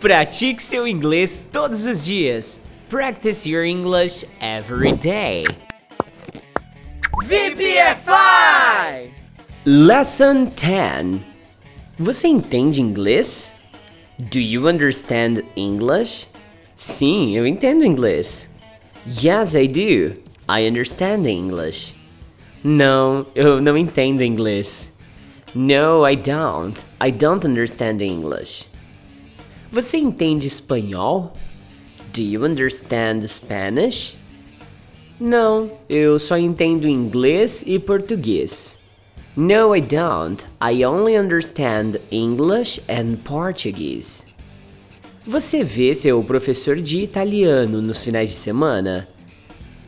Pratique seu inglês todos os dias. Practice your English every day. VPFI! Lesson 10. Você entende inglês? Do you understand English? Sim, eu entendo inglês. Yes, I do. I understand English. Não, eu não entendo inglês. No, I don't. I don't understand English. Você entende espanhol? Do you understand Spanish? Não, eu só entendo inglês e português. No, I don't. I only understand English and Portuguese. Você vê seu professor de italiano nos finais de semana?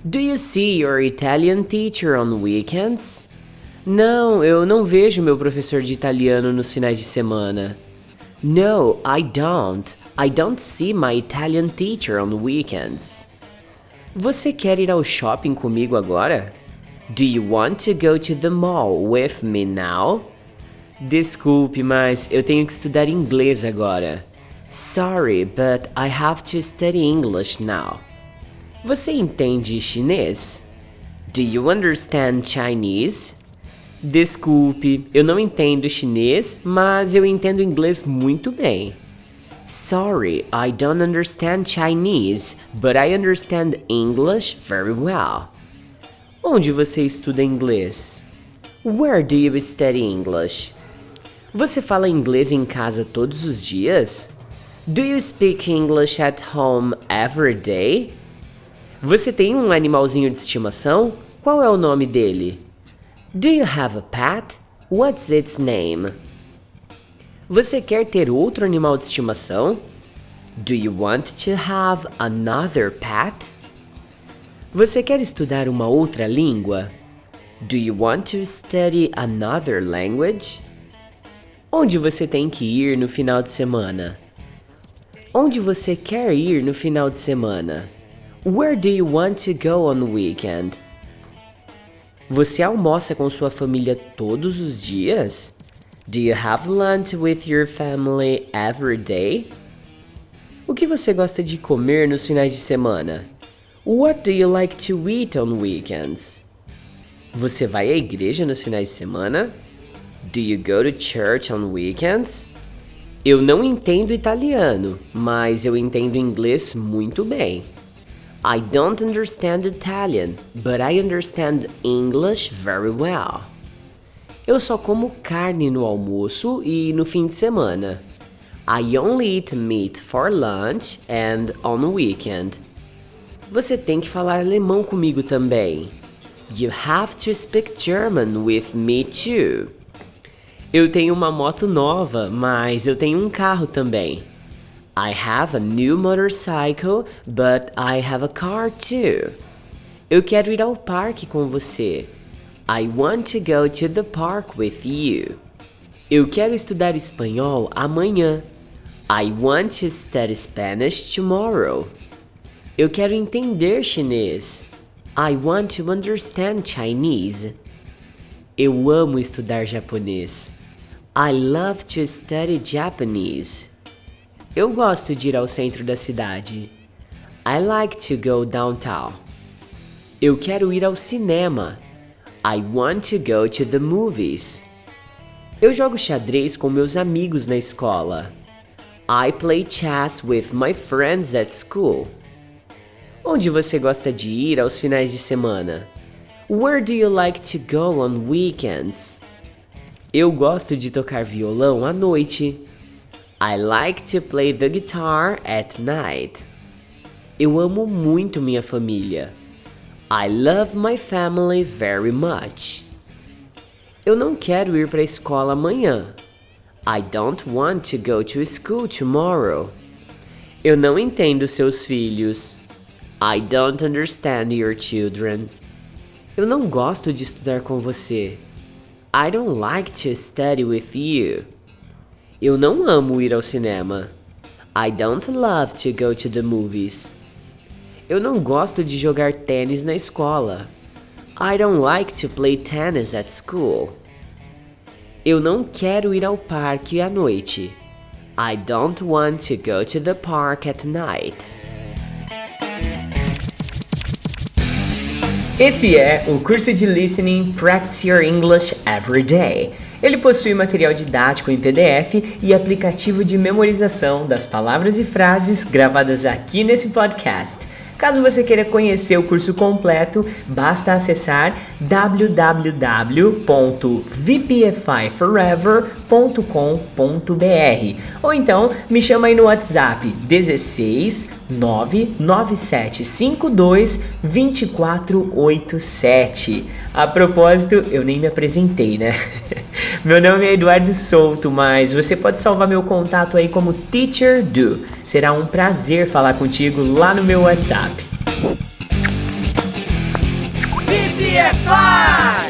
Do you see your Italian teacher on weekends? Não, eu não vejo meu professor de italiano nos finais de semana. No, I don't. I don't see my Italian teacher on weekends. Você quer ir ao shopping comigo agora? Do you want to go to the mall with me now? Desculpe, mas eu tenho que estudar inglês agora. Sorry, but I have to study English now. Você entende chinês? Do you understand Chinese? Desculpe, eu não entendo chinês, mas eu entendo inglês muito bem. Sorry, I don't understand Chinese, but I understand English very well. Onde você estuda inglês? Where do you study English? Você fala inglês em casa todos os dias? Do you speak English at home every day? Você tem um animalzinho de estimação? Qual é o nome dele? Do you have a pet? What's its name? Você quer ter outro animal de estimação? Do you want to have another pet? Você quer estudar uma outra língua? Do you want to study another language? Onde você tem que ir no final de semana? Onde você quer ir no final de semana? Where do you want to go on the weekend? Você almoça com sua família todos os dias? Do you have lunch with your family every day? O que você gosta de comer nos finais de semana? What do you like to eat on weekends? Você vai à igreja nos finais de semana? Do you go to church on weekends? Eu não entendo italiano, mas eu entendo inglês muito bem. I don't understand Italian, but I understand English very well. Eu só como carne no almoço e no fim de semana. I only eat meat for lunch and on weekend. Você tem que falar alemão comigo também. You have to speak German with me too. Eu tenho uma moto nova, mas eu tenho um carro também. I have a new motorcycle, but I have a car too. Eu quero ir ao parque com você. I want to go to the park with you. Eu quero estudar espanhol amanhã. I want to study Spanish tomorrow. Eu quero entender chinês. I want to understand Chinese. Eu amo estudar japonês. I love to study Japanese. Eu gosto de ir ao centro da cidade. I like to go downtown. Eu quero ir ao cinema. I want to go to the movies. Eu jogo xadrez com meus amigos na escola. I play chess with my friends at school. Onde você gosta de ir aos finais de semana? Where do you like to go on weekends? Eu gosto de tocar violão à noite. I like to play the guitar at night. Eu amo muito minha família. I love my family very much. Eu não quero ir para a escola amanhã. I don't want to go to school tomorrow. Eu não entendo seus filhos. I don't understand your children. Eu não gosto de estudar com você. I don't like to study with you. Eu não amo ir ao cinema. I don't love to go to the movies. Eu não gosto de jogar tênis na escola. I don't like to play tennis at school. Eu não quero ir ao parque à noite. I don't want to go to the park at night. Esse é o curso de Listening Practice Your English Every Day. Ele possui material didático em PDF e aplicativo de memorização das palavras e frases gravadas aqui nesse podcast. Caso você queira conhecer o curso completo, basta acessar www.vpfiforever.com.br ou então me chama aí no WhatsApp 16 99752 2487. A propósito, eu nem me apresentei, né? meu nome é Eduardo Souto, mas você pode salvar meu contato aí como Teacher Do. Será um prazer falar contigo lá no meu WhatsApp. VPFI!